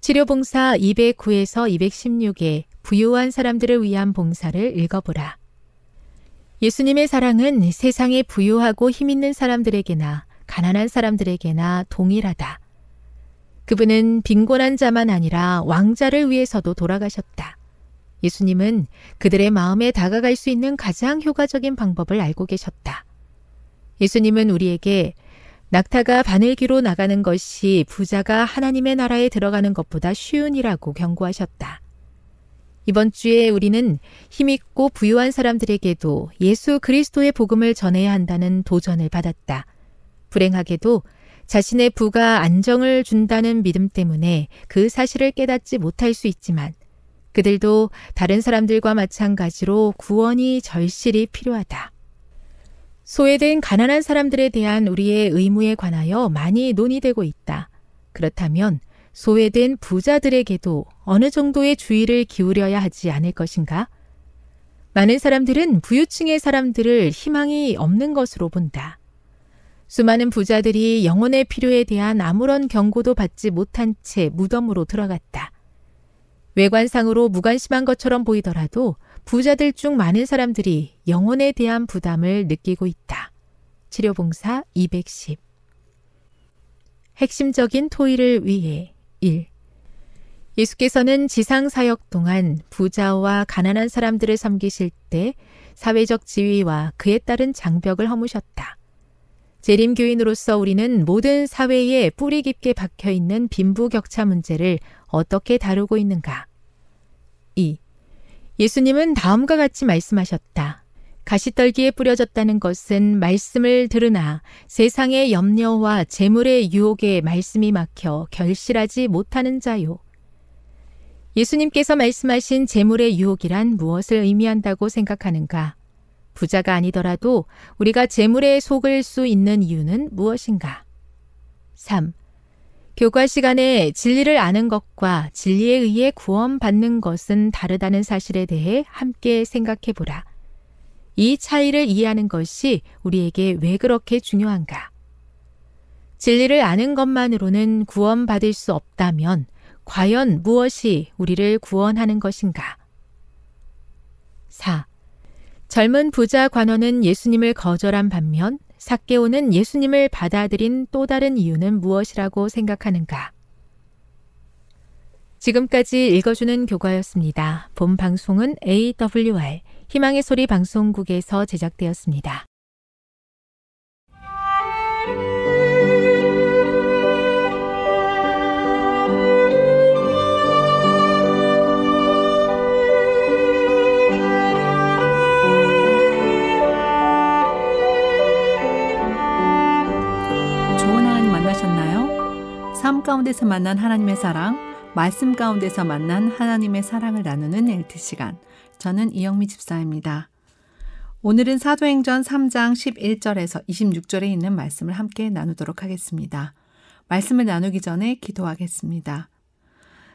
치료봉사 209에서 216의 부유한 사람들을 위한 봉사를 읽어보라. 예수님의 사랑은 세상의 부유하고 힘있는 사람들에게나 가난한 사람들에게나 동일하다. 그분은 빈곤한 자만 아니라 왕자를 위해서도 돌아가셨다. 예수님은 그들의 마음에 다가갈 수 있는 가장 효과적인 방법을 알고 계셨다. 예수님은 우리에게 낙타가 바늘기로 나가는 것이 부자가 하나님의 나라에 들어가는 것보다 쉬운 이라고 경고하셨다. 이번 주에 우리는 힘있고 부유한 사람들에게도 예수 그리스도의 복음을 전해야 한다는 도전을 받았다. 불행하게도 자신의 부가 안정을 준다는 믿음 때문에 그 사실을 깨닫지 못할 수 있지만 그들도 다른 사람들과 마찬가지로 구원이 절실히 필요하다. 소외된 가난한 사람들에 대한 우리의 의무에 관하여 많이 논의되고 있다. 그렇다면 소외된 부자들에게도 어느 정도의 주의를 기울여야 하지 않을 것인가? 많은 사람들은 부유층의 사람들을 희망이 없는 것으로 본다. 수많은 부자들이 영혼의 필요에 대한 아무런 경고도 받지 못한 채 무덤으로 들어갔다. 외관상으로 무관심한 것처럼 보이더라도 부자들 중 많은 사람들이 영혼에 대한 부담을 느끼고 있다. 치료봉사 210 핵심적인 토의를 위해 1. 예수께서는 지상 사역 동안 부자와 가난한 사람들을 섬기실 때 사회적 지위와 그에 따른 장벽을 허무셨다. 재림교인으로서 우리는 모든 사회에 뿌리 깊게 박혀 있는 빈부격차 문제를 어떻게 다루고 있는가? 2. 예수님은 다음과 같이 말씀하셨다. 가시떨기에 뿌려졌다는 것은 말씀을 들으나 세상의 염려와 재물의 유혹에 말씀이 막혀 결실하지 못하는 자요. 예수님께서 말씀하신 재물의 유혹이란 무엇을 의미한다고 생각하는가? 부자가 아니더라도 우리가 재물에 속을 수 있는 이유는 무엇인가? 3. 교과 시간에 진리를 아는 것과 진리에 의해 구원받는 것은 다르다는 사실에 대해 함께 생각해 보라. 이 차이를 이해하는 것이 우리에게 왜 그렇게 중요한가? 진리를 아는 것만으로는 구원받을 수 없다면 과연 무엇이 우리를 구원하는 것인가? 4. 젊은 부자 관원은 예수님을 거절한 반면 삭개오는 예수님을 받아들인 또 다른 이유는 무엇이라고 생각하는가? 지금까지 읽어주는 교과였습니다. 본 방송은 AWR 희망의 소리 방송국에서 제작되었습니다. 삶 가운데서 만난 하나님의 사랑, 말씀 가운데서 만난 하나님의 사랑을 나누는 엘트 시간. 저는 이영미 집사입니다. 오늘은 사도행전 3장 11절에서 26절에 있는 말씀을 함께 나누도록 하겠습니다. 말씀을 나누기 전에 기도하겠습니다.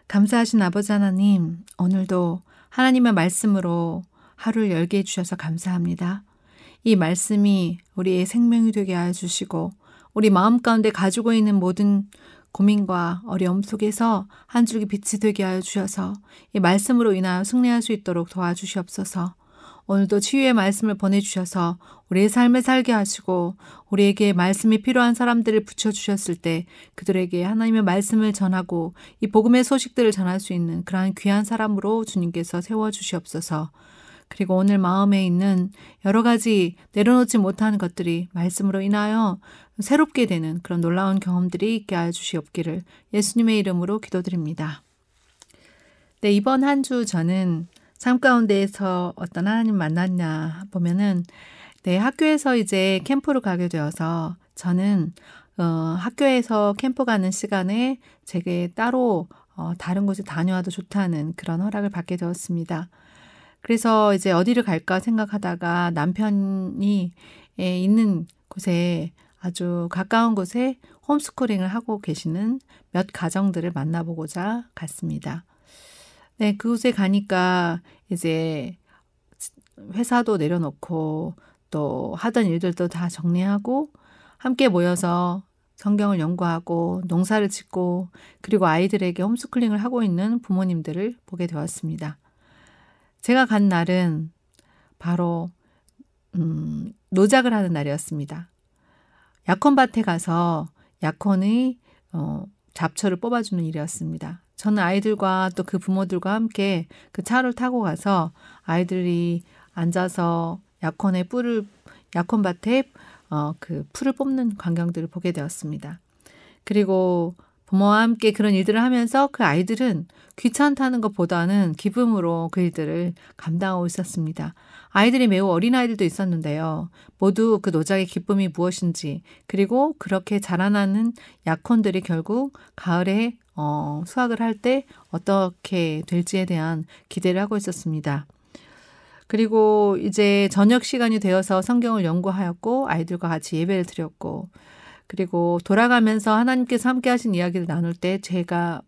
감사하신 아버지 하나님, 오늘도 하나님의 말씀으로 하루를 열게 해주셔서 감사합니다. 이 말씀이 우리의 생명이 되게 하여 주시고, 우리 마음 가운데 가지고 있는 모든 고민과 어려움 속에서 한 줄기 빛이 되게 하여 주셔서 이 말씀으로 인하여 승리할 수 있도록 도와주시옵소서. 오늘도 치유의 말씀을 보내주셔서 우리의 삶을 살게 하시고 우리에게 말씀이 필요한 사람들을 붙여주셨을 때 그들에게 하나님의 말씀을 전하고 이 복음의 소식들을 전할 수 있는 그러한 귀한 사람으로 주님께서 세워주시옵소서. 그리고 오늘 마음에 있는 여러 가지 내려놓지 못하는 것들이 말씀으로 인하여 새롭게 되는 그런 놀라운 경험들이 있게 하여 주시옵기를 예수님의 이름으로 기도드립니다. 네, 이번 한 주 저는 삶 가운데에서 어떤 하나님 만났냐 보면은 네, 학교에서 이제 캠프를 가게 되어서 저는 어, 학교에서 캠프 가는 시간에 제게 따로 어, 다른 곳에 다녀와도 좋다는 그런 허락을 받게 되었습니다. 그래서 이제 어디를 갈까 생각하다가 남편이 예, 있는 곳에 아주 가까운 곳에 홈스쿨링을 하고 계시는 몇 가정들을 만나보고자 갔습니다. 네, 그곳에 가니까 이제 회사도 내려놓고 또 하던 일들도 다 정리하고 함께 모여서 성경을 연구하고 농사를 짓고 그리고 아이들에게 홈스쿨링을 하고 있는 부모님들을 보게 되었습니다. 제가 간 날은 바로 음, 노작을 하는 날이었습니다. 약혼밭에 가서 약혼의 어, 잡초를 뽑아주는 일이었습니다. 저는 아이들과 또 그 부모들과 함께 그 차를 타고 가서 아이들이 앉아서 약혼의 뿔을 약혼밭에 어, 그 풀을 뽑는 광경들을 보게 되었습니다. 그리고 부모와 함께 그런 일들을 하면서 그 아이들은 귀찮다는 것보다는 기쁨으로 그 일들을 감당하고 있었습니다. 아이들이 매우 어린 아이들도 있었는데요. 모두 그 노작의 기쁨이 무엇인지 그리고 그렇게 자라나는 약혼들이 결국 가을에 어, 수학을 할 때 어떻게 될지에 대한 기대를 하고 있었습니다. 그리고 이제 저녁 시간이 되어서 성경을 연구하였고 아이들과 같이 예배를 드렸고 그리고 돌아가면서 하나님께서 함께 하신 이야기를 나눌 때 제가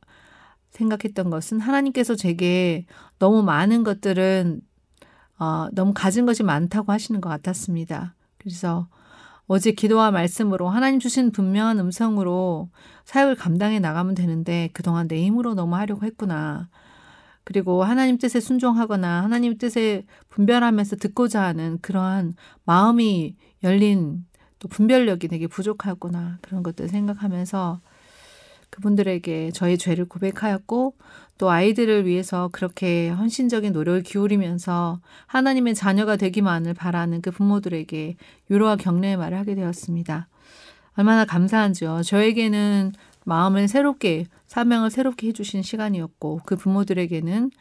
생각했던 것은 하나님께서 제게 너무 많은 것들은 어, 너무 가진 것이 많다고 하시는 것 같았습니다. 그래서 어제 기도와 말씀으로 하나님 주신 분명한 음성으로 사역을 감당해 나가면 되는데 그동안 내 힘으로 너무 하려고 했구나. 그리고 하나님 뜻에 순종하거나 하나님 뜻에 분별하면서 듣고자 하는 그러한 마음이 열린 또 분별력이 되게 부족하구나 그런 것들 생각하면서 그분들에게 저의 죄를 고백하였고 또 아이들을 위해서 그렇게 헌신적인 노력을 기울이면서 하나님의 자녀가 되기만을 바라는 그 부모들에게 유로와 격려의 말을 하게 되었습니다. 얼마나 감사한지요. 저에게는 마음을 새롭게 사명을 새롭게 해주신 시간이었고 그 부모들에게는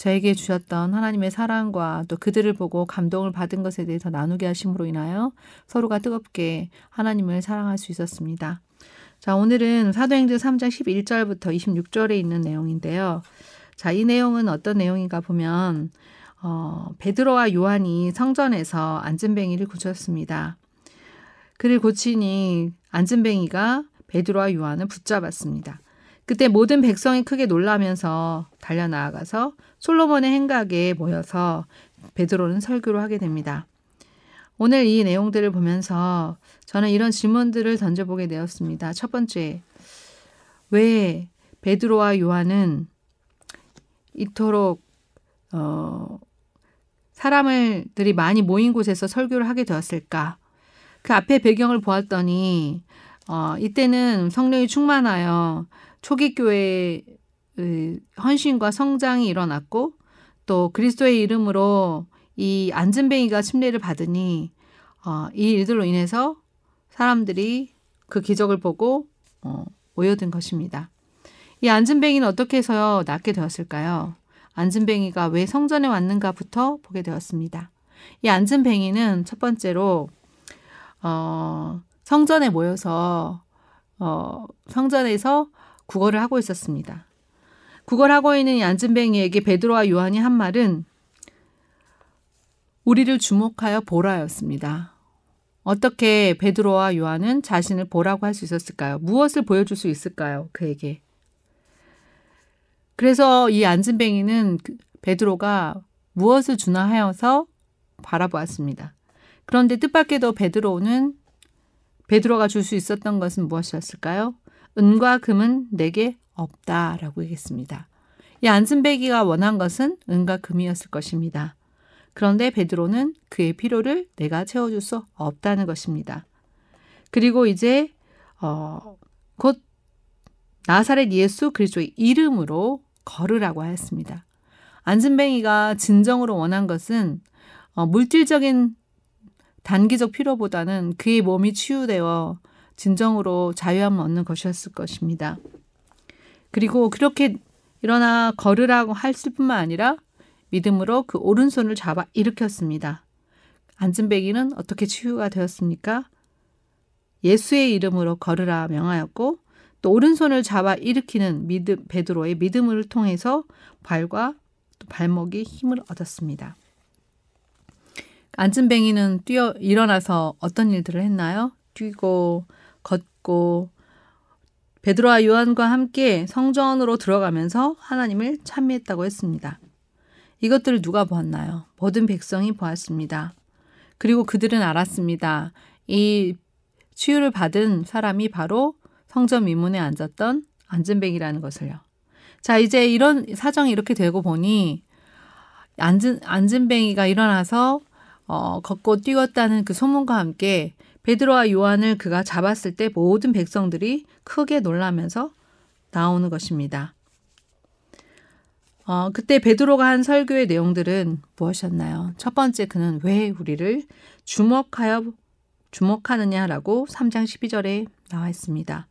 저에게 주셨던 하나님의 사랑과 또 그들을 보고 감동을 받은 것에 대해서 나누게 하심으로 인하여 서로가 뜨겁게 하나님을 사랑할 수 있었습니다. 자, 오늘은 사도행전 3장 11절부터 26절에 있는 내용인데요. 자, 이 내용은 어떤 내용인가 보면 어, 베드로와 요한이 성전에서 안전뱅이를 고쳤습니다. 그를 고치니 안전뱅이가 베드로와 요한을 붙잡았습니다. 그때 모든 백성이 크게 놀라면서 달려 나아가서 솔로몬의 행각에 모여서 베드로는 설교를 하게 됩니다. 오늘 이 내용들을 보면서 저는 이런 질문들을 던져보게 되었습니다. 첫 번째, 왜 베드로와 요한은 이토록 어, 사람들이 많이 모인 곳에서 설교를 하게 되었을까? 그 앞에 배경을 보았더니 어, 이때는 성령이 충만하여 초기 교회의 헌신과 성장이 일어났고 또 그리스도의 이름으로 이 안전뱅이가 침례를 받으니 어, 이 일들로 인해서 사람들이 그 기적을 보고 어, 모여든 것입니다. 이 안전뱅이는 어떻게 해서 낫게 되었을까요? 안전뱅이가 왜 성전에 왔는가부터 보게 되었습니다. 이 안전뱅이는 첫 번째로 어, 성전에 모여서 어, 성전에서 구걸을 하고 있었습니다. 구걸 하고 있는 이 안전뱅이에게 베드로와 요한이 한 말은 우리를 주목하여 보라였습니다. 어떻게 베드로와 요한은 자신을 보라고 할 수 있었을까요? 무엇을 보여줄 수 있을까요? 그에게. 그래서 이 안진뱅이는 그 베드로가 무엇을 주나 하여서 바라보았습니다. 그런데 뜻밖에도 베드로는 베드로가 줄 수 있었던 것은 무엇이었을까요? 은과 금은 내게 없다라고 얘기했습니다. 이 안순배기가 원한 것은 은과 금이었을 것입니다. 그런데 베드로는 그의 필요를 내가 채워줄 수 없다는 것입니다. 그리고 이제 어, 곧 나사렛 예수 그리스도의 이름으로 걸으라고 하였습니다. 안진뱅이가 진정으로 원한 것은 어, 물질적인 단기적 필요보다는 그의 몸이 치유되어 진정으로 자유함을 얻는 것이었을 것입니다. 그리고 그렇게 일어나 걸으라고 했을 뿐만 아니라 믿음으로 그 오른손을 잡아 일으켰습니다. 안진뱅이는 어떻게 치유가 되었습니까? 예수의 이름으로 걸으라 명하였고 또 오른손을 잡아 일으키는 믿음, 베드로의 믿음을 통해서 발과 또 발목이 힘을 얻었습니다. 안진뱅이는 뛰어 일어나서 어떤 일들을 했나요? 뛰고 걷고 베드로와 요한과 함께 성전으로 들어가면서 하나님을 찬미했다고 했습니다. 이것들을 누가 보았나요? 모든 백성이 보았습니다. 그리고 그들은 알았습니다. 이 치유를 받은 사람이 바로 성전 미문에 앉았던 안전뱅이라는 것을요. 자, 이제 이런 사정이 이렇게 되고 보니 안전, 안전뱅이가 일어나서 어, 걷고 뛰었다는 그 소문과 함께 베드로와 요한을 그가 잡았을 때 모든 백성들이 크게 놀라면서 나오는 것입니다. 어, 그때 베드로가 한 설교의 내용들은 무엇이었나요? 첫 번째 그는 왜 우리를 주목하여 주목하느냐라고 3장 12절에 나와 있습니다.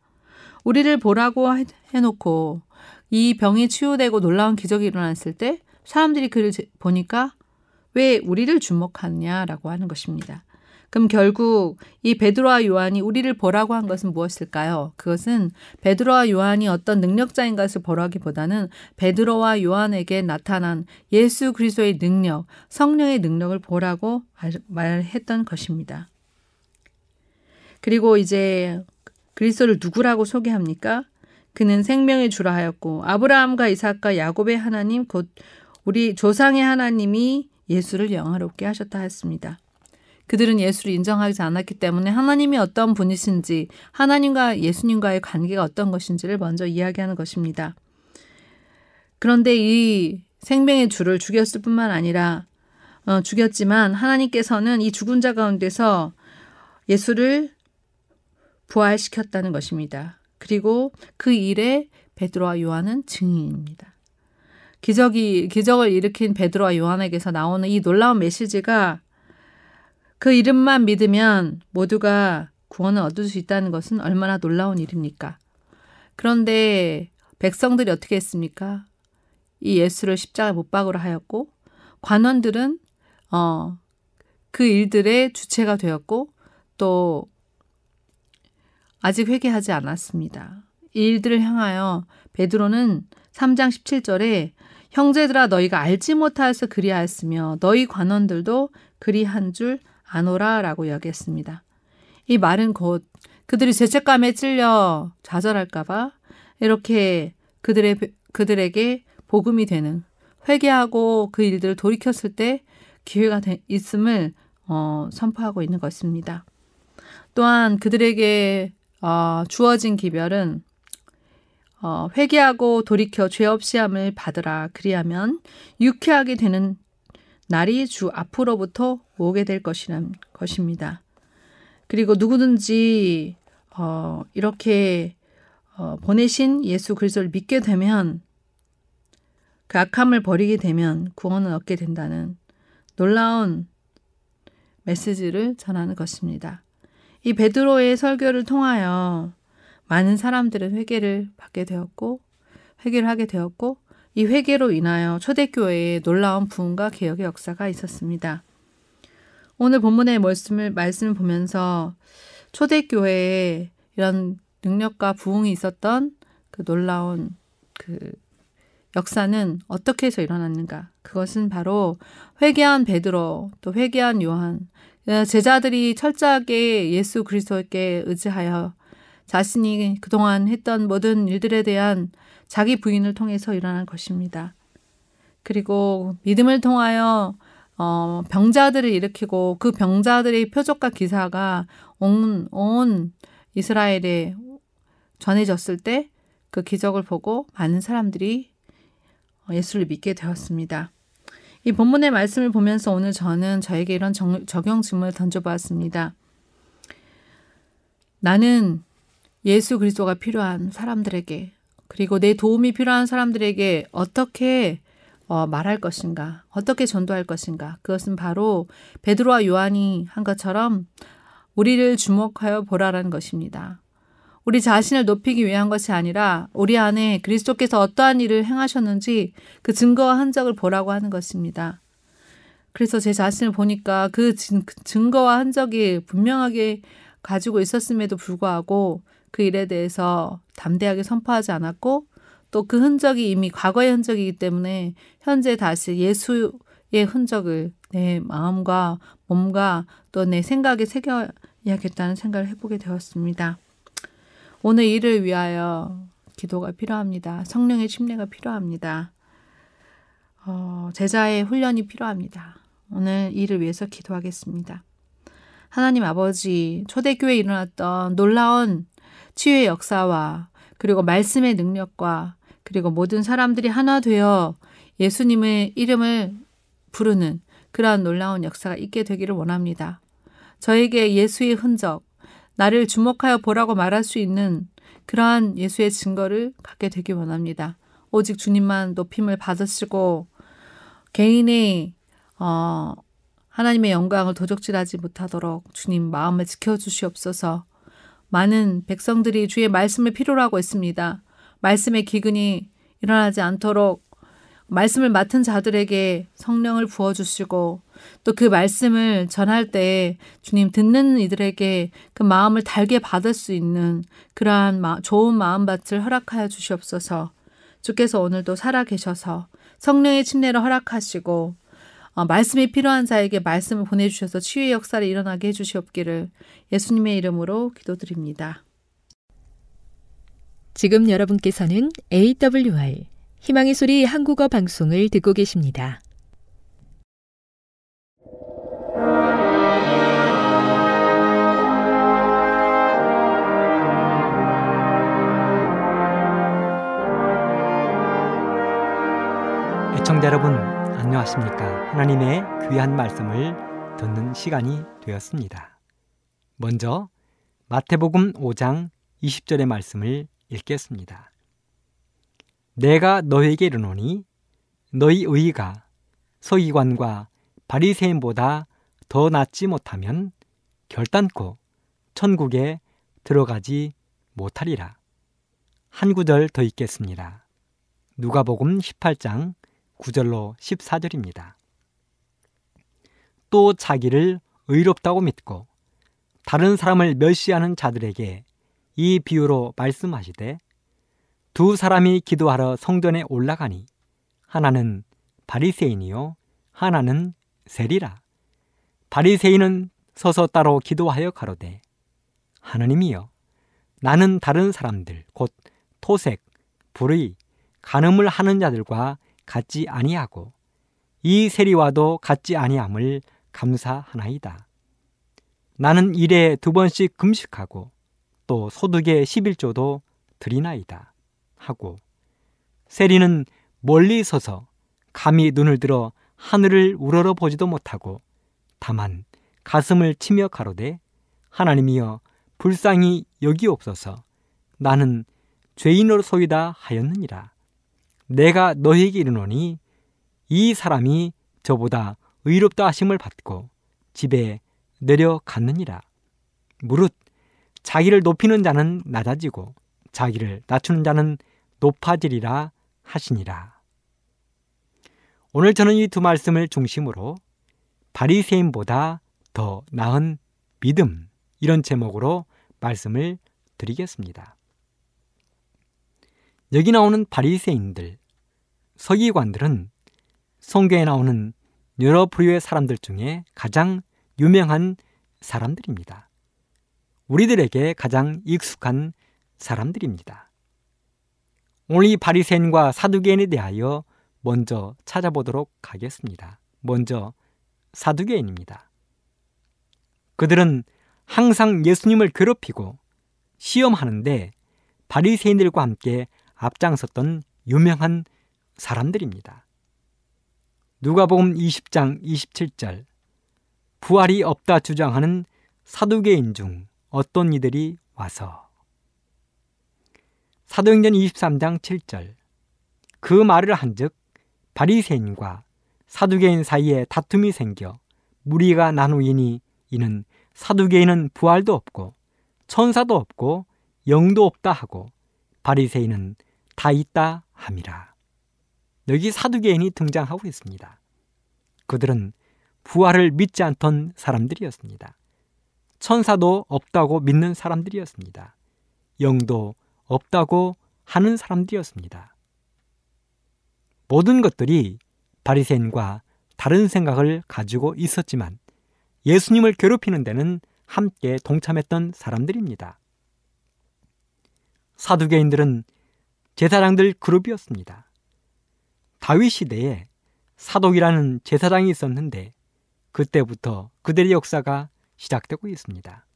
우리를 보라고 해놓고 이 병이 치유되고 놀라운 기적이 일어났을 때 사람들이 그를 보니까 왜 우리를 주목하느냐라고 하는 것입니다. 그럼 결국 이 베드로와 요한이 우리를 보라고 한 것은 무엇일까요? 그것은 베드로와 요한이 어떤 능력자인 것을 보라기보다는 베드로와 요한에게 나타난 예수 그리스도의 능력, 성령의 능력을 보라고 말했던 것입니다. 그리고 이제 그리스도를 누구라고 소개합니까? 그는 생명의 주라 하였고 아브라함과 이삭과 야곱의 하나님 곧 우리 조상의 하나님이 예수를 영화롭게 하셨다 했습니다. 그들은 예수를 인정하지 않았기 때문에 하나님이 어떤 분이신지 하나님과 예수님과의 관계가 어떤 것인지를 먼저 이야기하는 것입니다. 그런데 이 생명의 주를 죽였을 뿐만 아니라 어, 죽였지만 하나님께서는 이 죽은 자 가운데서 예수를 부활시켰다는 것입니다. 그리고 그 일에 베드로와 요한은 증인입니다. 기적이 기적을 일으킨 베드로와 요한에게서 나오는 이 놀라운 메시지가 그 이름만 믿으면 모두가 구원을 얻을 수 있다는 것은 얼마나 놀라운 일입니까? 그런데 백성들이 어떻게 했습니까? 이 예수를 십자가 못 박으러 하였고 관원들은 어, 그 일들의 주체가 되었고 또 아직 회개하지 않았습니다. 이 일들을 향하여 베드로는 3장 17절에 형제들아 너희가 알지 못하여서 그리하였으며 너희 관원들도 그리한 줄 아노라라고 이야기했습니다. 이 말은 곧 그들이 죄책감에 찔려 좌절할까봐 이렇게 그들의 그들에게 복음이 되는 회개하고 그 일들을 돌이켰을 때 기회가 있음을 어, 선포하고 있는 것입니다. 또한 그들에게 어, 주어진 기별은 어, 회개하고 돌이켜 죄 없이 함을 받으라. 그리하면 유쾌하게 되는 날이 주 앞으로부터 오게 될 것이란 것입니다. 그리고 누구든지 어, 이렇게 어, 보내신 예수 그리스도를 믿게 되면 그 악함을 버리게 되면 구원을 얻게 된다는 놀라운 메시지를 전하는 것입니다. 이 베드로의 설교를 통하여 많은 사람들은 회개를 받게 되었고 회개를 하게 되었고 이 회개로 인하여 초대교회에 놀라운 부흥과 개혁의 역사가 있었습니다. 오늘 본문의 말씀을 말씀을 보면서 초대교회에 이런 능력과 부흥이 있었던 그 놀라운 그 역사는 어떻게 해서 일어났는가? 그것은 바로 회개한 베드로, 또 회개한 요한, 제자들이 철저하게 예수 그리스도께 의지하여 자신이 그동안 했던 모든 일들에 대한 자기 부인을 통해서 일어난 것입니다. 그리고 믿음을 통하여 어, 병자들을 일으키고 그 병자들의 표적과 기사가 온, 온 이스라엘에 전해졌을 때 그 기적을 보고 많은 사람들이 예수를 믿게 되었습니다. 이 본문의 말씀을 보면서 오늘 저는 저에게 이런 정, 적용 질문을 던져보았습니다. 나는 예수 그리스도가 필요한 사람들에게 그리고 내 도움이 필요한 사람들에게 어떻게 어, 말할 것인가, 어떻게 전도할 것인가. 그것은 바로 베드로와 요한이 한 것처럼 우리를 주목하여 보라라는 것입니다. 우리 자신을 높이기 위한 것이 아니라 우리 안에 그리스도께서 어떠한 일을 행하셨는지 그 증거와 흔적을 보라고 하는 것입니다. 그래서 제 자신을 보니까 그 증거와 흔적이 분명하게 가지고 있었음에도 불구하고 그 일에 대해서 담대하게 선포하지 않았고 또 그 흔적이 이미 과거의 흔적이기 때문에 현재 다시 예수의 흔적을 내 마음과 몸과 또 내 생각에 새겨야겠다는 생각을 해보게 되었습니다. 오늘 일을 위하여 기도가 필요합니다. 성령의 침례가 필요합니다. 어, 제자의 훈련이 필요합니다. 오늘 일을 위해서 기도하겠습니다. 하나님 아버지, 초대교회에 일어났던 놀라운 치유의 역사와 그리고 말씀의 능력과 그리고 모든 사람들이 하나 되어 예수님의 이름을 부르는 그러한 놀라운 역사가 있게 되기를 원합니다. 저에게 예수의 흔적, 나를 주목하여 보라고 말할 수 있는 그러한 예수의 증거를 갖게 되기 원합니다. 오직 주님만 높임을 받으시고 개인의 어, 하나님의 영광을 도적질하지 못하도록 주님 마음을 지켜 주시옵소서. 많은 백성들이 주의 말씀을 필요로 하고 있습니다. 말씀의 기근이 일어나지 않도록 말씀을 맡은 자들에게 성령을 부어주시고 또 그 말씀을 전할 때 주님 듣는 이들에게 그 마음을 달게 받을 수 있는 그러한 좋은 마음밭을 허락하여 주시옵소서 주께서 오늘도 살아 계셔서 성령의 침례를 허락하시고 어, 말씀이 필요한 자에게 말씀을 보내주셔서 치유의 역사를 일어나게 해주시옵기를 예수님의 이름으로 기도드립니다. 지금 여러분께서는 AWR 희망의 소리 한국어 방송을 듣고 계십니다. 애청자 여러분 안녕하십니까. 하나님의 귀한 말씀을 듣는 시간이 되었습니다. 먼저 마태복음 5장 20절의 말씀을 읽겠습니다. 내가 너에게 이르노니 너희 의가 서기관과 바리새인보다 더 낫지 못하면 결단코 천국에 들어가지 못하리라. 한 구절 더 읽겠습니다. 누가복음 18장 9절로 14절입니다. 또 자기를 의롭다고 믿고 다른 사람을 멸시하는 자들에게 이 비유로 말씀하시되 두 사람이 기도하러 성전에 올라가니 하나는 바리새인이요 하나는 세리라 바리새인은 서서 따로 기도하여 가로되 하나님이여 나는 다른 사람들 곧 토색, 불의, 간음을 하는 자들과 같지 아니하고 이 세리와도 같지 아니함을 감사하나이다. 나는 일에 두 번씩 금식하고 또 소득의 11조도 드리나이다. 하고 세리는 멀리 서서 감히 눈을 들어 하늘을 우러러 보지도 못하고 다만 가슴을 치며 가로되 하나님이여 불쌍히 여기옵소서 나는 죄인으로소이다 하였느니라 내가 너에게 이르노니 이 사람이 저보다 의롭다 하심을 받고 집에 내려갔느니라 무릇 자기를 높이는 자는 낮아지고 자기를 낮추는 자는 높아지리라 하시니라. 오늘 저는 이 두 말씀을 중심으로 바리새인보다 더 나은 믿음 이런 제목으로 말씀을 드리겠습니다. 여기 나오는 바리새인들, 서기관들은 성경에 나오는 여러 부류의 사람들 중에 가장 유명한 사람들입니다. 우리들에게 가장 익숙한 사람들입니다. 오늘 이 바리새인과 사두개인에 대하여 먼저 찾아보도록 하겠습니다. 먼저 사두개인입니다. 그들은 항상 예수님을 괴롭히고 시험하는데 바리새인들과 함께 앞장섰던 유명한 사람들입니다. 누가복음 20장 27절 부활이 없다 주장하는 사두개인 중 어떤 이들이 와서 사도행전 23장 7절 그 말을 한즉 바리새인과 사두개인 사이에 다툼이 생겨 무리가 나누이니 이는 사두개인은 부활도 없고 천사도 없고 영도 없다 하고 바리새인은 다 있다 함이라. 여기 사두개인이 등장하고 있습니다. 그들은 부활을 믿지 않던 사람들이었습니다. 천사도 없다고 믿는 사람들이었습니다. 영도 없다고 하는 사람들이었습니다. 모든 것들이 바리새인과 다른 생각을 가지고 있었지만 예수님을 괴롭히는 데는 함께 동참했던 사람들입니다. 사두개인들은 제사장들 그룹이었습니다. 다윗 시대에 사독이라는 제사장이 있었는데 그때부터 그들의 역사가 시작되고 있습니다.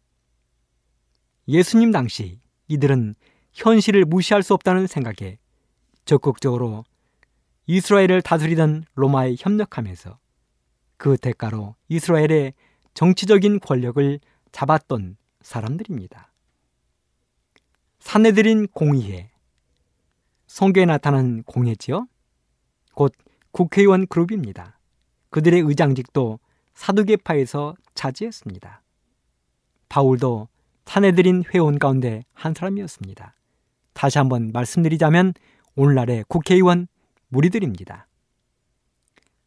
예수님 당시 이들은 현실을 무시할 수 없다는 생각에 적극적으로 이스라엘을 다스리던 로마에 협력하면서 그 대가로 이스라엘의 정치적인 권력을 잡았던 사람들입니다. 사내들인 공의회, 성경에 나타난 공회지요? 곧 국회의원 그룹입니다. 그들의 의장직도 사두개파에서 차지했습니다. 바울도 사내들인 회원 가운데 한 사람이었습니다. 다시 한번 말씀드리자면 오늘날의 국회의원 무리들입니다.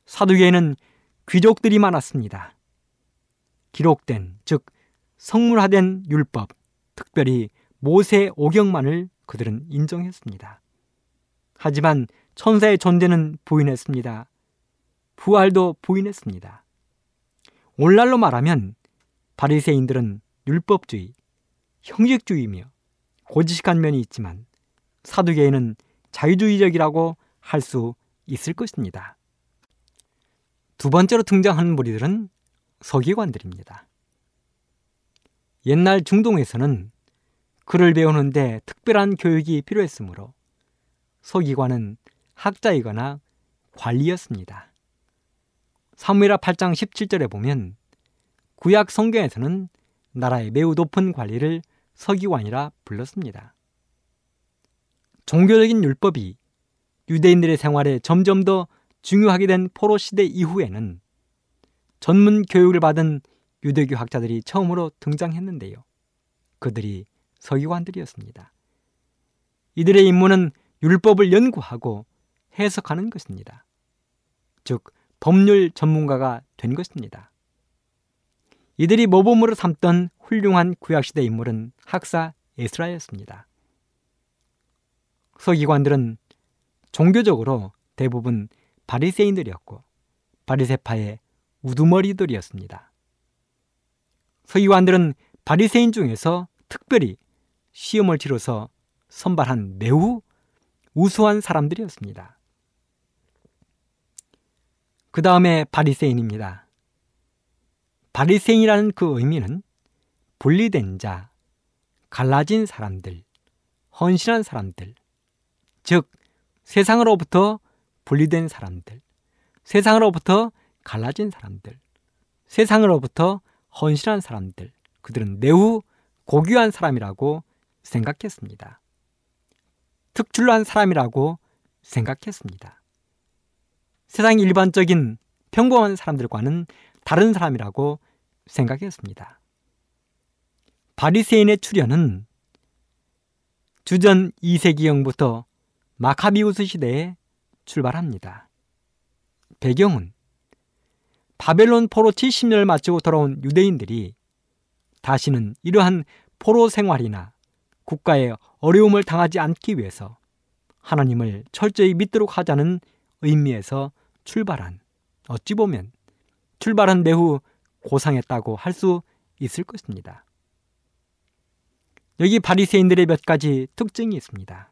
사두개에는 귀족들이 많았습니다. 기록된, 즉 성물화된 율법, 특별히 모세 오경만을 그들은 인정했습니다. 하지만 천사의 존재는 부인했습니다. 부활도 부인했습니다. 오늘날로 말하면 바리새인들은 율법주의, 형식주의며 고지식한 면이 있지만 사두개인은 자유주의적이라고 할 수 있을 것입니다. 두 번째로 등장하는 무리들은 서기관들입니다. 옛날 중동에서는 글을 배우는데 특별한 교육이 필요했으므로 서기관은 학자이거나 관리였습니다. 사무엘하 8장 17절에 보면 구약 성경에서는 나라의 매우 높은 관리를 서기관이라 불렀습니다. 종교적인 율법이 유대인들의 생활에 점점 더 중요하게 된 포로 시대 이후에는 전문 교육을 받은 유대교 학자들이 처음으로 등장했는데요. 그들이 서기관들이었습니다. 이들의 임무는 율법을 연구하고 해석하는 것입니다. 즉, 법률 전문가가 된 것입니다. 이들이 모범으로 삼던 훌륭한 구약시대 인물은 학사 에스라였습니다. 서기관들은 종교적으로 대부분 바리새인들이었고 바리새파의 우두머리들이었습니다. 서기관들은 바리새인 중에서 특별히 시험을 치러서 선발한 매우 우수한 사람들이었습니다. 그 다음에 바리새인입니다. 바리새인이라는 그 의미는 분리된 자, 갈라진 사람들, 헌신한 사람들, 즉 세상으로부터 분리된 사람들, 세상으로부터 갈라진 사람들, 세상으로부터 헌신한 사람들, 그들은 매우 고귀한 사람이라고 생각했습니다. 특출난 사람이라고 생각했습니다. 세상 일반적인 평범한 사람들과는 다른 사람이라고 생각했습니다. 바리새인의 출현은 주전 2세기경부터 마카비우스 시대에 출발합니다. 배경은 바벨론 포로 70년을 마치고 돌아온 유대인들이 다시는 이러한 포로 생활이나 국가의 어려움을 당하지 않기 위해서 하나님을 철저히 믿도록 하자는 의미에서 출발한 어찌 보면 출발은 매우 고상했다고 할 수 있을 것입니다. 여기 바리새인들의 몇 가지 특징이 있습니다.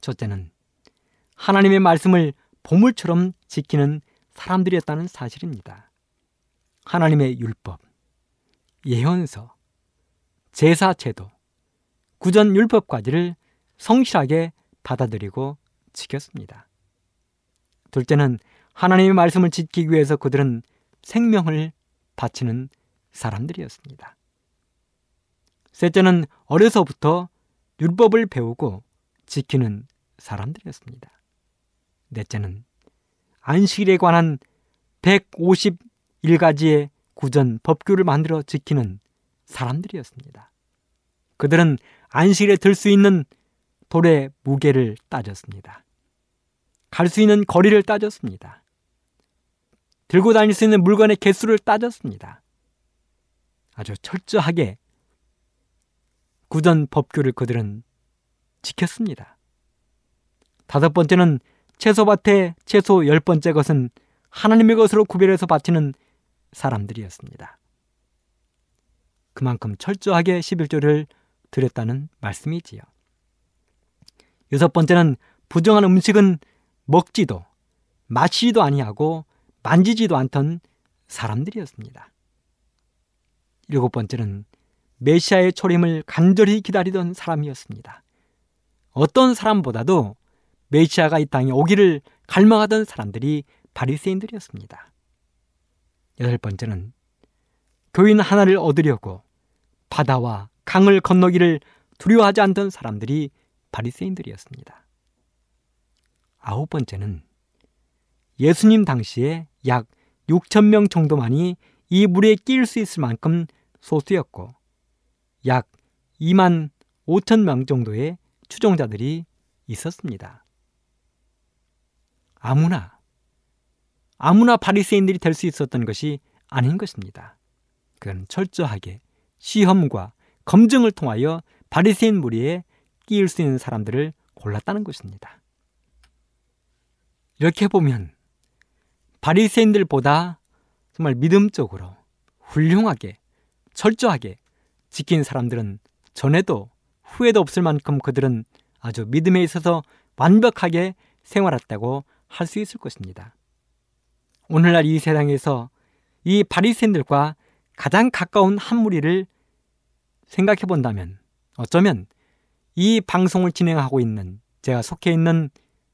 첫째는 하나님의 말씀을 보물처럼 지키는 사람들이었다는 사실입니다. 하나님의 율법, 예언서, 제사 제도, 구전 율법까지를 성실하게 받아들이고 지켰습니다. 둘째는 하나님의 말씀을 지키기 위해서 그들은 생명을 바치는 사람들이었습니다. 셋째는 어려서부터 율법을 배우고 지키는 사람들이었습니다. 넷째는 안식일에 관한 151가지의 구전 법규를 만들어 지키는 사람들이었습니다. 그들은 안식일에 들 수 있는 돌의 무게를 따졌습니다. 갈 수 있는 거리를 따졌습니다. 들고 다닐 수 있는 물건의 개수를 따졌습니다. 아주 철저하게 구전 법규를 그들은 지켰습니다. 다섯 번째는 채소밭에 채소 열 번째 것은 하나님의 것으로 구별해서 바치는 사람들이었습니다. 그만큼 철저하게 11조를 드렸다는 말씀이지요. 여섯 번째는 부정한 음식은 먹지도 마시지도 아니하고 만지지도 않던 사람들이었습니다. 일곱 번째는 메시아의 초림을 간절히 기다리던 사람이었습니다. 어떤 사람보다도 메시아가 이 땅에 오기를 갈망하던 사람들이 바리새인들이었습니다. 여덟 번째는 교인 하나를 얻으려고 바다와 강을 건너기를 두려워하지 않던 사람들이 바리새인들이었습니다. 아홉 번째는 예수님 당시에 약 6천 명 정도만이 이 물에 끼일 수 있을 만큼 소수였고 약 2만 5천 명 정도의 추종자들이 있었습니다. 아무나 아무나 바리새인들이 될 수 있었던 것이 아닌 것입니다. 그건 철저하게 시험과 검증을 통하여 바리새인 무리에 끼일 수 있는 사람들을 골랐다는 것입니다. 이렇게 보면 바리새인들보다 정말 믿음적으로 훌륭하게 철저하게 지킨 사람들은 전에도 후회도 없을 만큼 그들은 아주 믿음에 있어서 완벽하게 생활했다고 할 수 있을 것입니다. 오늘날 이 세상에서 이 바리새인들과 가장 가까운 한 무리를 생각해 본다면 어쩌면 이 방송을 진행하고 있는 제가 속해 있는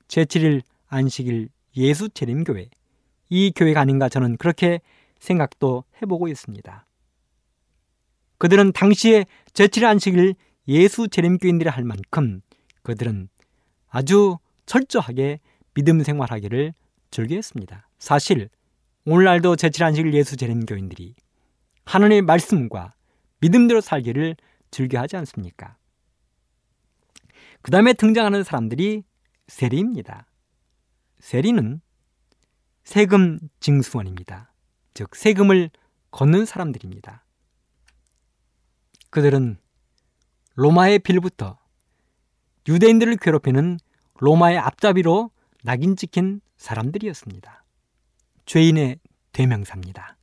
제7일 안식일 예수 재림교회 이 교회가 아닌가 저는 그렇게 생각도 해보고 있습니다. 그들은 당시에 제7일 안식일 예수 재림교인들이 할 만큼 그들은 아주 철저하게 믿음 생활하기를 즐겨했습니다. 사실 오늘날도 제7일 안식일 예수 재림교인들이 하나님의 말씀과 믿음대로 살기를 즐겨하지 않습니까? 그 다음에 등장하는 사람들이 세리입니다. 세리는 세금 징수원입니다. 즉, 세금을 걷는 사람들입니다. 그들은 로마의 빌부터 유대인들을 괴롭히는 로마의 앞잡이로 낙인 찍힌 사람들이었습니다. 죄인의 대명사입니다.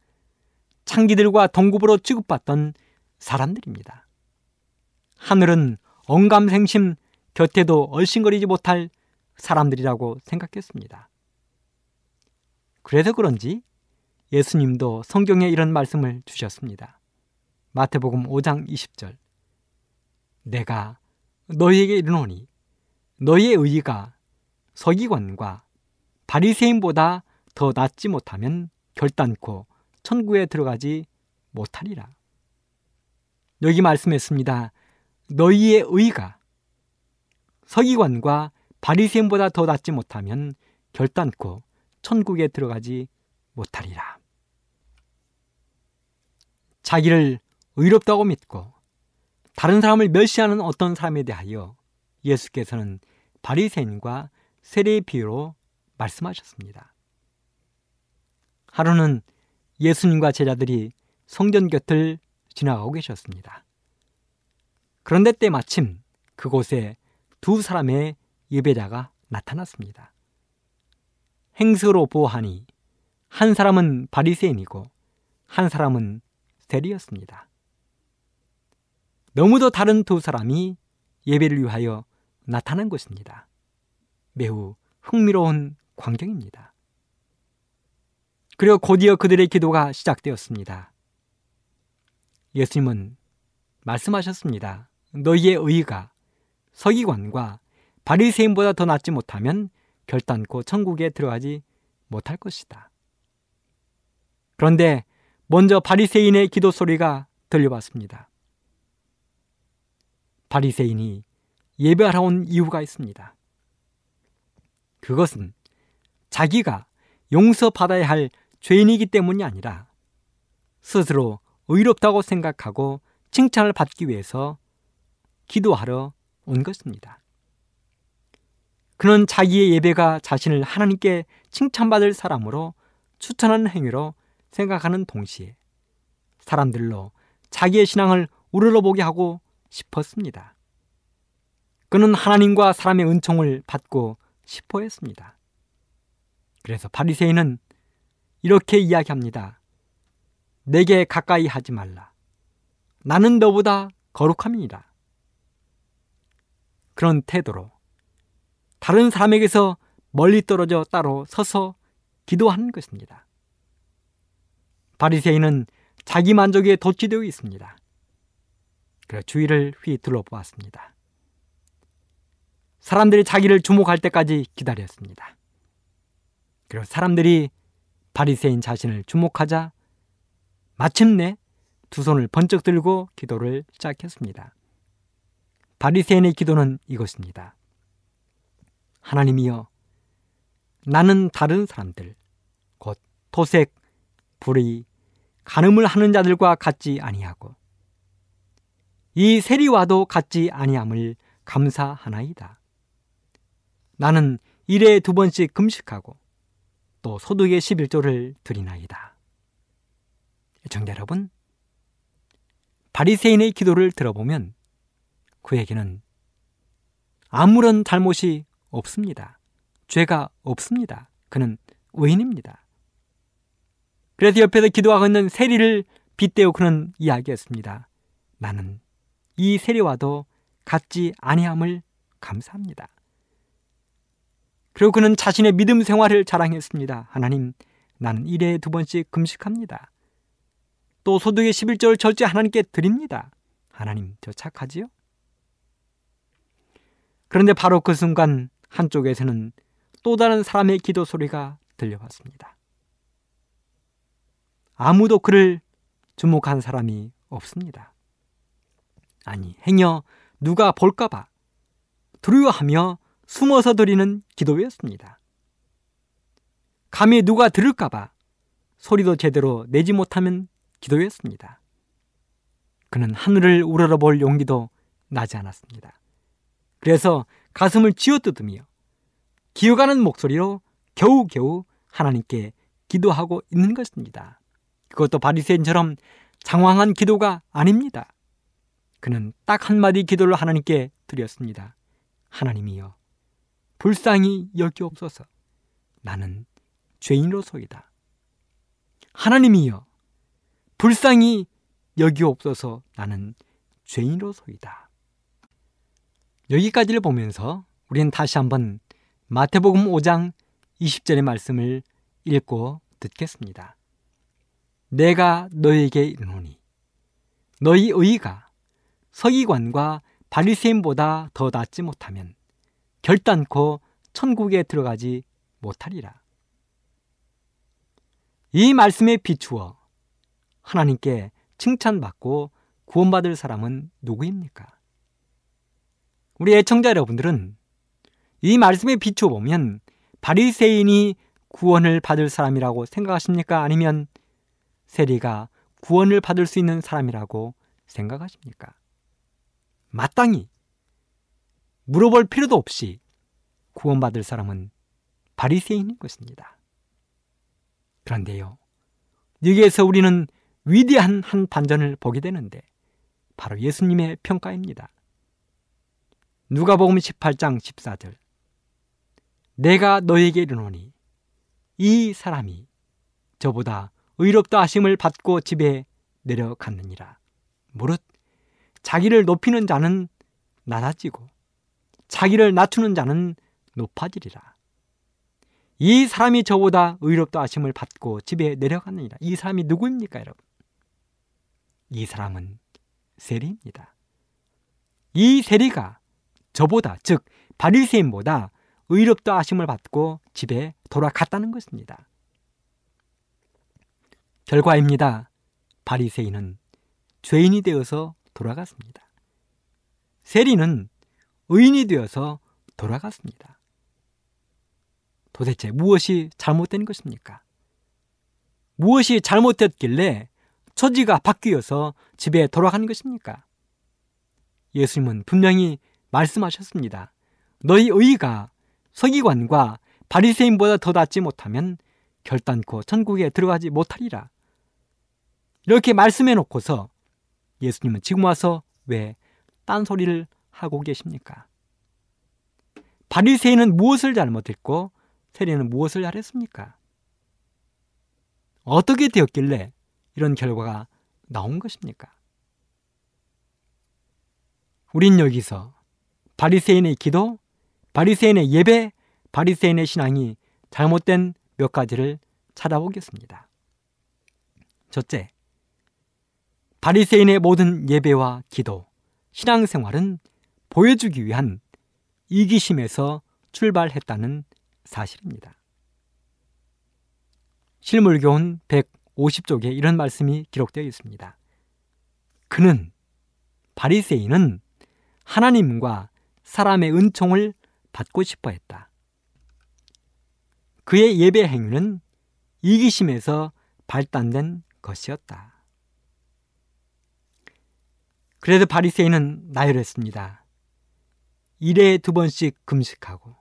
창기들과 동급으로 취급받던 사람들입니다. 하늘은 언감생심 곁에도 얼씬거리지 못할 사람들이라고 생각했습니다. 그래서 그런지 예수님도 성경에 이런 말씀을 주셨습니다. 마태복음 5장 20절. 내가 너희에게 이르노니 너희의 의의가 서기관과 바리새인보다 더 낫지 못하면 결단코 천국에 들어가지 못하리라. 여기 말씀했습니다. 너희의 의가 서기관과 바리새인보다 더 낫지 못하면 결단코 천국에 들어가지 못하리라. 자기를 의롭다고 믿고 다른 사람을 멸시하는 어떤 사람에 대하여 예수께서는 바리새인과 세례의 비유로 말씀하셨습니다. 하루는 예수님과 제자들이 성전 곁을 지나가고 계셨습니다. 그런데 때마침 그곳에 두 사람의 예배자가 나타났습니다. 행서로 보하니 한 사람은 바리새인이고 한 사람은 세리였습니다. 너무도 다른 두 사람이 예배를 위하여 나타난 것입니다. 매우 흥미로운 광경입니다. 그리고 곧이어 그들의 기도가 시작되었습니다. 예수님은 말씀하셨습니다. 너희의 의가 서기관과 바리새인보다 더 낫지 못하면 결단코 천국에 들어가지 못할 것이다. 그런데 먼저 바리새인의 기도 소리가 들려왔습니다. 바리새인이 예배하러 온 이유가 있습니다. 그것은 자기가 용서받아야 할 죄인이기 때문이 아니라 스스로 의롭다고 생각하고 칭찬을 받기 위해서 기도하러 온 것입니다. 그는 자기의 예배가 자신을 하나님께 칭찬받을 사람으로 추천하는 행위로 생각하는 동시에 사람들로 자기의 신앙을 우러러보게 하고 싶었습니다. 그는 하나님과 사람의 은총을 받고 싶어 했습니다. 그래서 바리새인은 이렇게 이야기합니다. 내게 가까이 하지 말라. 나는 너보다 거룩함이니라. 그런 태도로 다른 사람에게서 멀리 떨어져 따로 서서 기도하는 것입니다. 바리새인은 자기 만족에 도취되어 있습니다. 그래 주위를 휘 둘러 보았습니다. 사람들이 자기를 주목할 때까지 기다렸습니다. 그리고 사람들이 바리새인 자신을 주목하자 마침내 두 손을 번쩍 들고 기도를 시작했습니다. 바리새인의 기도는 이것입니다. 하나님이여 나는 다른 사람들 곧 토색, 불의, 간음을 하는 자들과 같지 아니하고 이 세리와도 같지 아니함을 감사하나이다. 나는 일에 두 번씩 금식하고 또 소득의 11조를 드리나이다. 정자 여러분, 바리새인의 기도를 들어보면 그에게는 아무런 잘못이 없습니다. 죄가 없습니다. 그는 의인입니다. 그래서 옆에서 기도하고 있는 세리를 빗대어 그는 이야기했습니다. 나는 이 세리와도 같지 아니함을 감사합니다. 그리고 그는 자신의 믿음 생활을 자랑했습니다. 하나님, 나는 일에 두 번씩 금식합니다. 또 소득의 11조를 절제 하나님께 드립니다. 하나님, 저 착하지요? 그런데 바로 그 순간 한쪽에서는 또 다른 사람의 기도 소리가 들려왔습니다. 아무도 그를 주목한 사람이 없습니다. 아니, 행여 누가 볼까봐 두려워하며 숨어서 드리는 기도였습니다. 감히 누가 들을까봐 소리도 제대로 내지 못하면 기도였습니다. 그는 하늘을 우러러볼 용기도 나지 않았습니다. 그래서 가슴을 쥐어뜯으며 기어가는 목소리로 겨우겨우 하나님께 기도하고 있는 것입니다. 그것도 바리새인처럼 장황한 기도가 아닙니다. 그는 딱 한마디 기도를 하나님께 드렸습니다. 하나님이여 불쌍히 여기옵소서. 나는 죄인으로소이다. 하나님이여, 불쌍히 여기옵소서. 나는 죄인으로소이다. 여기까지를 보면서 우리는 다시 한번 마태복음 5장 20절의 말씀을 읽고 듣겠습니다. 내가 너에게 이르노니 너희 의가 서기관과 바리새인보다 더 낫지 못하면 결단코 천국에 들어가지 못하리라. 이 말씀에 비추어 하나님께 칭찬받고 구원받을 사람은 누구입니까? 우리 애청자 여러분들은 이 말씀에 비추어 보면 바리새인이 구원을 받을 사람이라고 생각하십니까? 아니면 세리가 구원을 받을 수 있는 사람이라고 생각하십니까? 마땅히 물어볼 필요도 없이 구원받을 사람은 바리새인인 것입니다. 그런데요. 여기에서 우리는 위대한 한 반전을 보게 되는데 바로 예수님의 평가입니다. 누가복음 18장 14절 내가 너에게 이르노니 이 사람이 저보다 의롭다 하심을 받고 집에 내려갔느니라. 무릇 자기를 높이는 자는 낮아지고 자기를 낮추는 자는 높아지리라. 이 사람이 저보다 의롭다 하심을 받고 집에 내려갔느니라. 이 사람이 누구입니까, 여러분? 이 사람은 세리입니다. 이 세리가 저보다 즉 바리새인보다 의롭다 하심을 받고 집에 돌아갔다는 것입니다. 결과입니다. 바리새인은 죄인이 되어서 돌아갔습니다. 세리는 의인이 되어서 돌아갔습니다. 도대체 무엇이 잘못된 것입니까? 무엇이 잘못됐길래 처지가 바뀌어서 집에 돌아간 것입니까? 예수님은 분명히 말씀하셨습니다. 너희 의가 서기관과 바리새인보다 더 낫지 못하면 결단코 천국에 들어가지 못하리라. 이렇게 말씀해 놓고서 예수님은 지금 와서 왜 딴소리를 하고 계십니까? 바리새인은 무엇을 잘못했고 세리는 무엇을 잘했습니까? 어떻게 되었길래 이런 결과가 나온 것입니까? 우린 여기서 바리새인의 기도, 바리새인의 예배, 바리새인의 신앙이 잘못된 몇 가지를 찾아보겠습니다. 첫째, 바리새인의 모든 예배와 기도, 신앙생활은 보여주기 위한 이기심에서 출발했다는 사실입니다. 실물교훈 150쪽에 이런 말씀이 기록되어 있습니다. 그는 바리새인은 하나님과 사람의 은총을 받고 싶어 했다. 그의 예배 행위는 이기심에서 발단된 것이었다. 그래도 바리새인은 나열했습니다. 일에 두 번씩 금식하고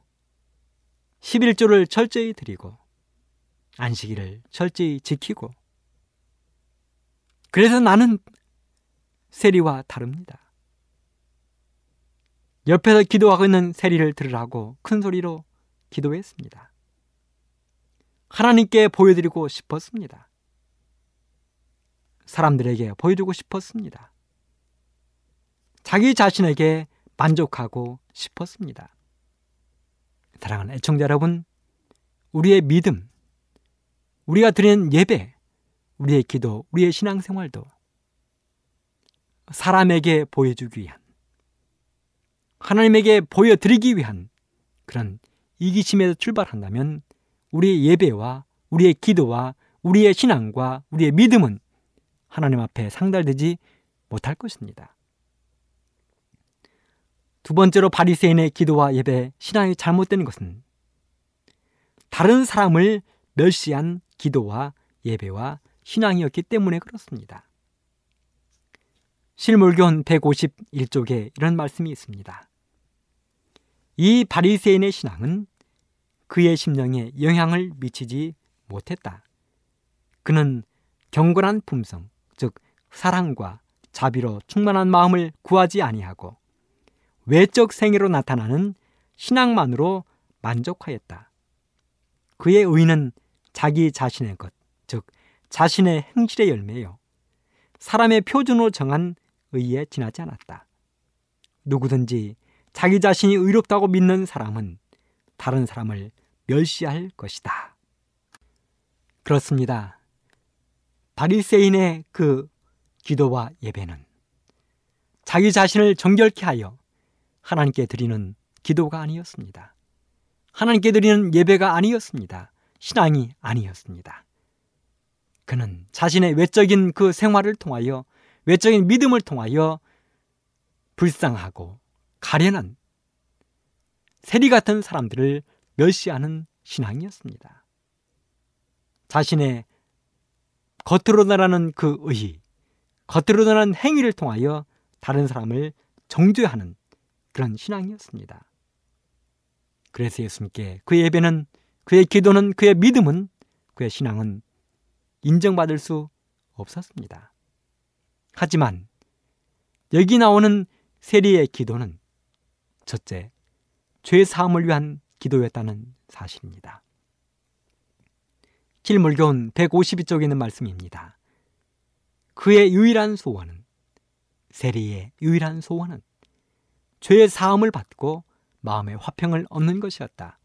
11조를 철저히 드리고 안식일을 철저히 지키고 그래서 나는 세리와 다릅니다. 옆에서 기도하고 있는 세리를 들으라고 큰 소리로 기도했습니다. 하나님께 보여드리고 싶었습니다. 사람들에게 보여주고 싶었습니다. 자기 자신에게 만족하고 싶었습니다. 사랑하는 애청자 여러분, 우리의 믿음, 우리가 드리는 예배, 우리의 기도, 우리의 신앙생활도 사람에게 보여주기 위한, 하나님에게 보여드리기 위한 그런 이기심에서 출발한다면 우리의 예배와 우리의 기도와 우리의 신앙과 우리의 믿음은 하나님 앞에 상달되지 못할 것입니다. 두 번째로 바리새인의 기도와 예배, 신앙이 잘못된 것은 다른 사람을 멸시한 기도와 예배와 신앙이었기 때문에 그렇습니다. 실물교훈 151쪽에 이런 말씀이 있습니다. 이 바리새인의 신앙은 그의 심령에 영향을 미치지 못했다. 그는 경건한 품성, 즉 사랑과 자비로 충만한 마음을 구하지 아니하고 외적 생애로 나타나는 신앙만으로 만족하였다. 그의 의는 자기 자신의 것, 즉 자신의 행실의 열매요. 사람의 표준으로 정한 의에 지나지 않았다. 누구든지 자기 자신이 의롭다고 믿는 사람은 다른 사람을 멸시할 것이다. 그렇습니다. 바리새인의 그 기도와 예배는 자기 자신을 정결케 하여 하나님께 드리는 기도가 아니었습니다. 하나님께 드리는 예배가 아니었습니다. 신앙이 아니었습니다. 그는 자신의 외적인 그 생활을 통하여 외적인 믿음을 통하여 불쌍하고 가련한 세리 같은 사람들을 멸시하는 신앙이었습니다. 자신의 겉으로 나라는 그 의의, 겉으로 나라는 행위를 통하여 다른 사람을 정죄하는 그런 신앙이었습니다. 그래서 예수님께 그의 예배는 그의 기도는 그의 믿음은 그의 신앙은 인정받을 수 없었습니다. 하지만 여기 나오는 세리의 기도는 첫째, 죄 사함을 위한 기도였다는 사실입니다. 길물교훈 152쪽에 있는 말씀입니다. 그의 유일한 소원은 세리의 유일한 소원은 죄의 사함을 받고 마음의 화평을 얻는 것이었다.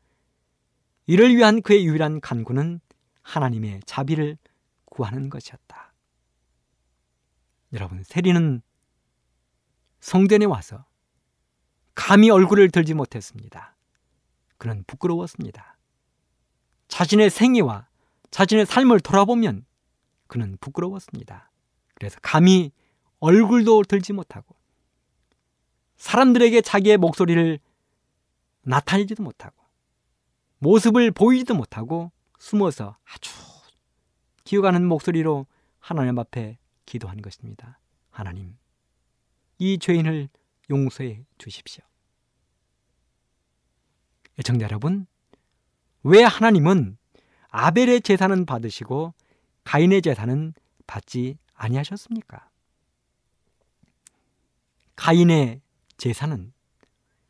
이를 위한 그의 유일한 간구는 하나님의 자비를 구하는 것이었다. 여러분, 세리는 성전에 와서 감히 얼굴을 들지 못했습니다. 그는 부끄러웠습니다. 자신의 생애와 자신의 삶을 돌아보면 그는 부끄러웠습니다. 그래서 감히 얼굴도 들지 못하고 사람들에게 자기의 목소리를 나타내지도 못하고 모습을 보이지도 못하고 숨어서 아주 기어가는 목소리로 하나님 앞에 기도한 것입니다. 하나님, 이 죄인을 용서해 주십시오. 애청자 여러분, 왜 하나님은 아벨의 제사는 받으시고 가인의 제사는 받지 아니하셨습니까? 가인의 제사는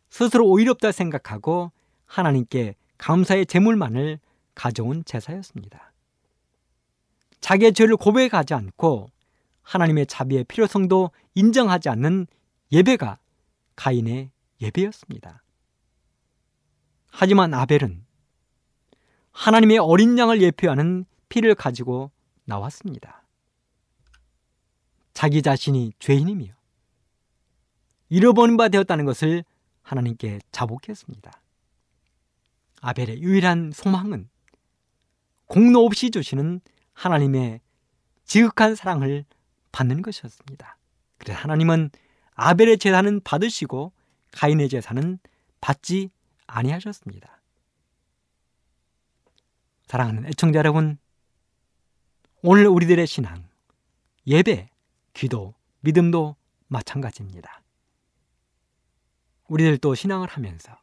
스스로 오히렵다 생각하고 하나님께 감사의 제물만을 가져온 제사였습니다. 자기의 죄를 고백하지 않고 하나님의 자비의 필요성도 인정하지 않는 예배가 가인의 예배였습니다. 하지만 아벨은 하나님의 어린 양을 예표하는 피를 가지고 나왔습니다. 자기 자신이 죄인이며 잃어버린 바 되었다는 것을 하나님께 자복했습니다. 아벨의 유일한 소망은 공로 없이 주시는 하나님의 지극한 사랑을 받는 것이었습니다. 그래서 하나님은 아벨의 제사는 받으시고 가인의 제사는 받지 아니하셨습니다. 사랑하는 애청자 여러분, 오늘 우리들의 신앙, 예배, 기도, 믿음도 마찬가지입니다. 우리들도 신앙을 하면서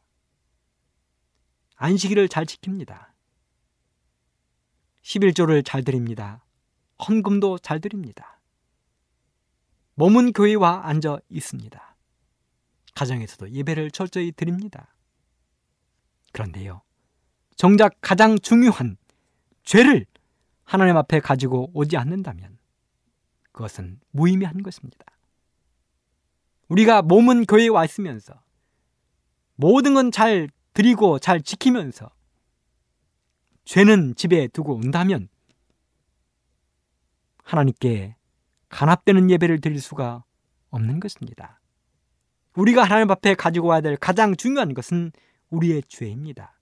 안식일을 잘 지킵니다. 11조를 잘 드립니다. 헌금도 잘 드립니다. 몸은 교회와 앉아 있습니다. 가정에서도 예배를 철저히 드립니다. 그런데요, 정작 가장 중요한 죄를 하나님 앞에 가지고 오지 않는다면 그것은 무의미한 것입니다. 우리가 몸은 교회에 와 있으면서 모든 건 잘 드리고 잘 지키면서 죄는 집에 두고 온다면 하나님께 간합되는 예배를 드릴 수가 없는 것입니다. 우리가 하나님 앞에 가지고 와야 될 가장 중요한 것은 우리의 죄입니다.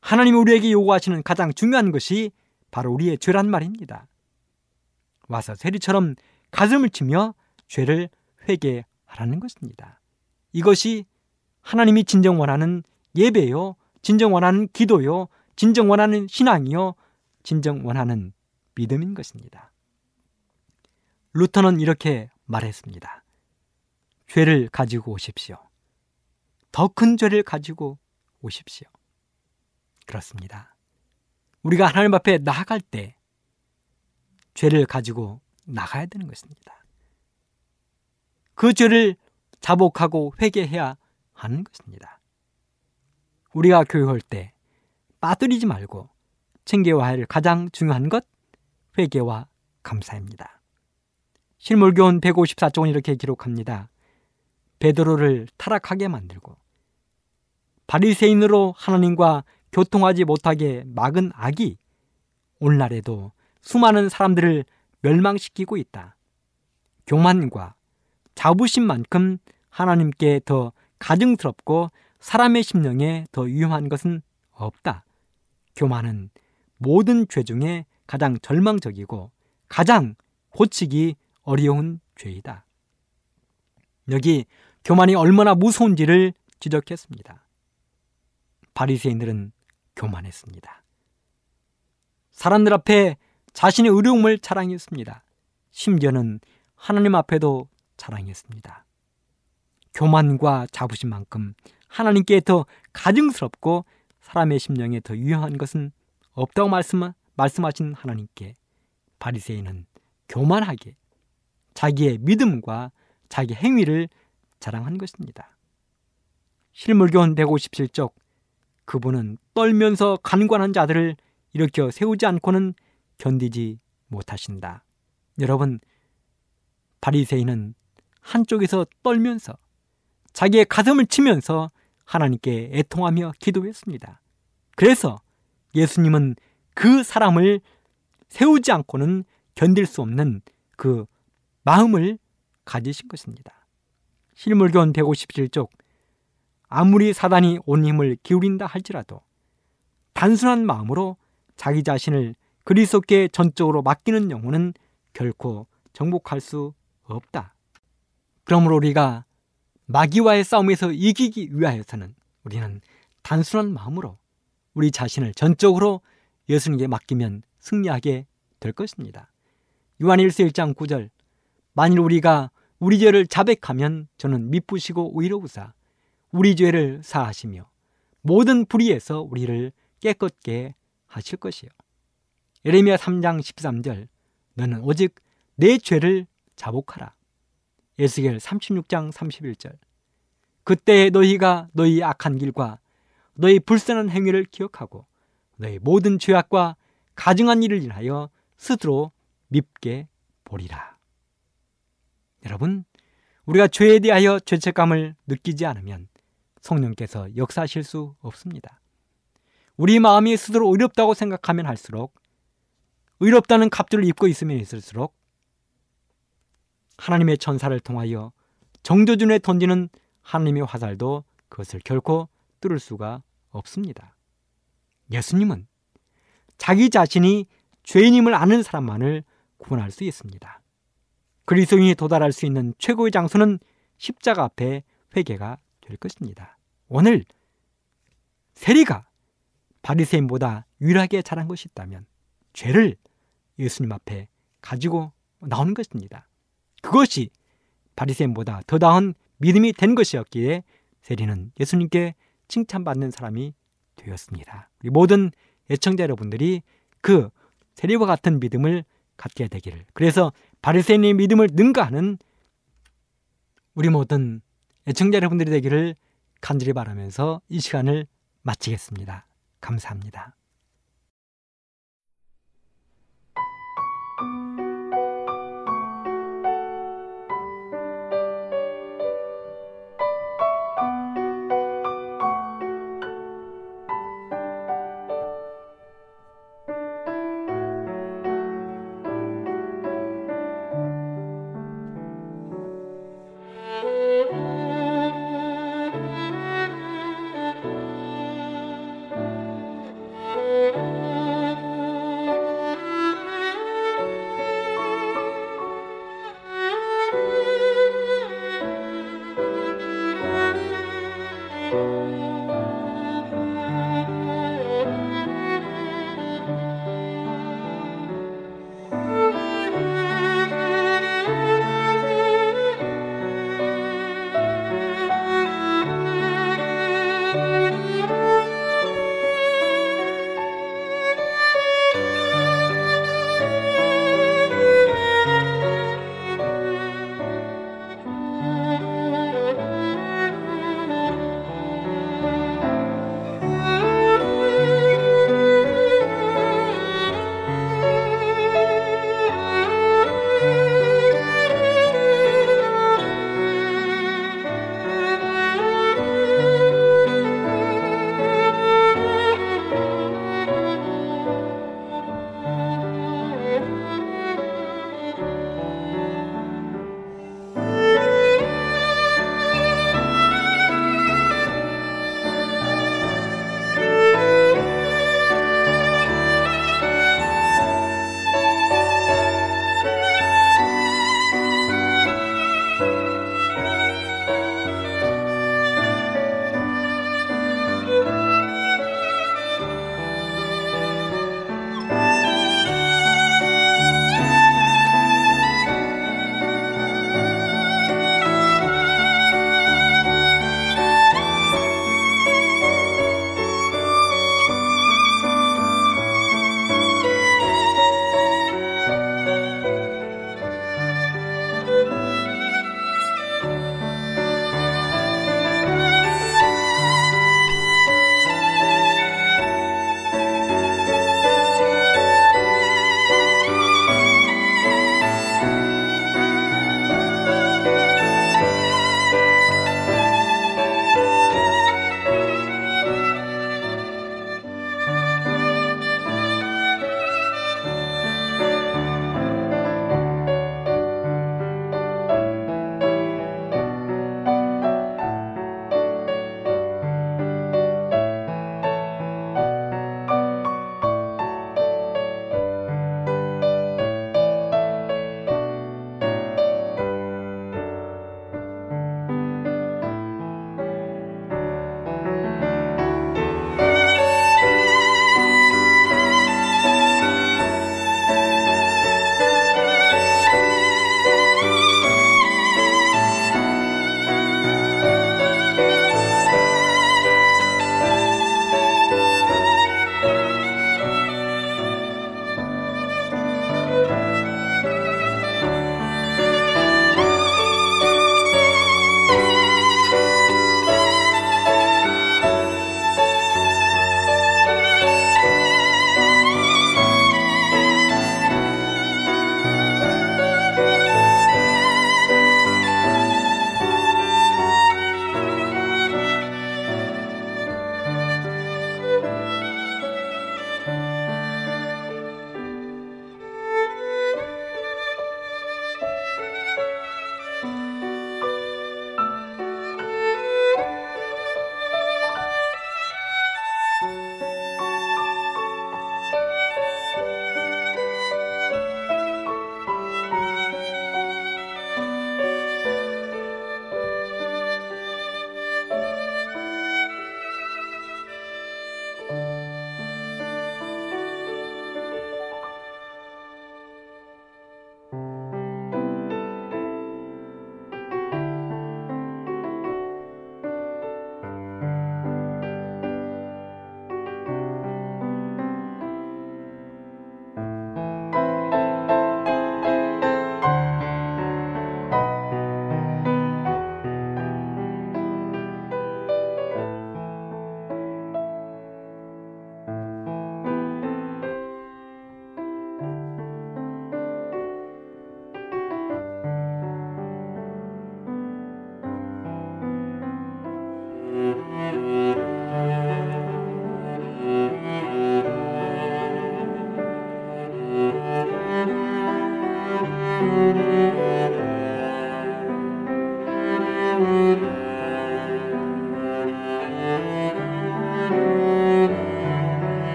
하나님이 우리에게 요구하시는 가장 중요한 것이 바로 우리의 죄란 말입니다. 와서 세리처럼 가슴을 치며 죄를 회개하라는 것입니다. 이것이 하나님이 진정 원하는 예배요, 진정 원하는 기도요, 진정 원하는 신앙이요, 진정 원하는 믿음인 것입니다. 루터는 이렇게 말했습니다. 죄를 가지고 오십시오. 더 큰 죄를 가지고 오십시오. 그렇습니다. 우리가 하나님 앞에 나아갈 때 죄를 가지고 나가야 되는 것입니다. 그 죄를 자복하고 회개해야 하는 것입니다. 우리가 교육할 때 빠뜨리지 말고 챙겨야 할 가장 중요한 것 회개와 감사입니다. 실물교훈 154쪽은 이렇게 기록합니다. 베드로를 타락하게 만들고 바리새인으로 하나님과 교통하지 못하게 막은 악이 오늘날에도 수많은 사람들을 멸망시키고 있다. 교만과 자부심만큼 하나님께 더 가증스럽고 사람의 심령에 더 위험한 것은 없다. 교만은 모든 죄 중에 가장 절망적이고 가장 고치기 어려운 죄이다. 여기 교만이 얼마나 무서운지를 지적했습니다. 바리새인들은 교만했습니다. 사람들 앞에 자신의 의로움을 자랑했습니다. 심지어는 하나님 앞에도 자랑했습니다. 교만과 자부심만큼 하나님께 더 가증스럽고 사람의 심령에 더 유용한 것은 없다고 말씀, 말씀하신 하나님께 바리새인은 교만하게 자기의 믿음과 자기 행위를 자랑한 것입니다. 실물교훈 157쪽 그분은 떨면서 간관한 자들을 일으켜 세우지 않고는 견디지 못하신다. 여러분 바리새인은 한쪽에서 떨면서 자기의 가슴을 치면서 하나님께 애통하며 기도했습니다. 그래서 예수님은 그 사람을 세우지 않고는 견딜 수 없는 그 마음을 가지신 것입니다. 실물견 157쪽 아무리 사단이 온 힘을 기울인다 할지라도 단순한 마음으로 자기 자신을 그리스도께 전적으로 맡기는 영혼은 결코 정복할 수 없다. 그러므로 우리가 마귀와의 싸움에서 이기기 위하여서는 우리는 단순한 마음으로 우리 자신을 전적으로 예수님께 맡기면 승리하게 될 것입니다. 요한일서 1장 9절 만일 우리가 우리 죄를 자백하면 저는 미쁘시고 의로우사 우리 죄를 사하시며 모든 불의에서 우리를 깨끗게 하실 것이요. 예레미야 3장 13절 너는 오직 내 죄를 자복하라. 에스겔 36장 31절 그때 너희가 너희 악한 길과 너희 불쌍한 행위를 기억하고 너희 모든 죄악과 가증한 일을 인하여 스스로 밉게 보리라. 여러분, 우리가 죄에 대하여 죄책감을 느끼지 않으면 성령께서 역사하실 수 없습니다. 우리 마음이 스스로 의롭다고 생각하면 할수록 의롭다는 갑주를 입고 있으면 있을수록 하나님의 천사를 통하여 정조준에 던지는 하나님의 화살도 그것을 결코 뚫을 수가 없습니다. 예수님은 자기 자신이 죄인임을 아는 사람만을 구원할 수 있습니다. 그리스도인이 도달할 수 있는 최고의 장소는 십자가 앞에 회개가 될 것입니다. 오늘 세리가 바리새인보다 유일하게 잘한 것이 있다면 죄를 예수님 앞에 가지고 나오는 것입니다. 그것이 바리새인보다 더 나은 믿음이 된 것이었기에 세리는 예수님께 칭찬받는 사람이 되었습니다. 우리 모든 애청자 여러분들이 그 세리와 같은 믿음을 갖게 되기를. 그래서 바리새인의 믿음을 능가하는 우리 모든 애청자 여러분들이 되기를 간절히 바라면서 이 시간을 마치겠습니다. 감사합니다.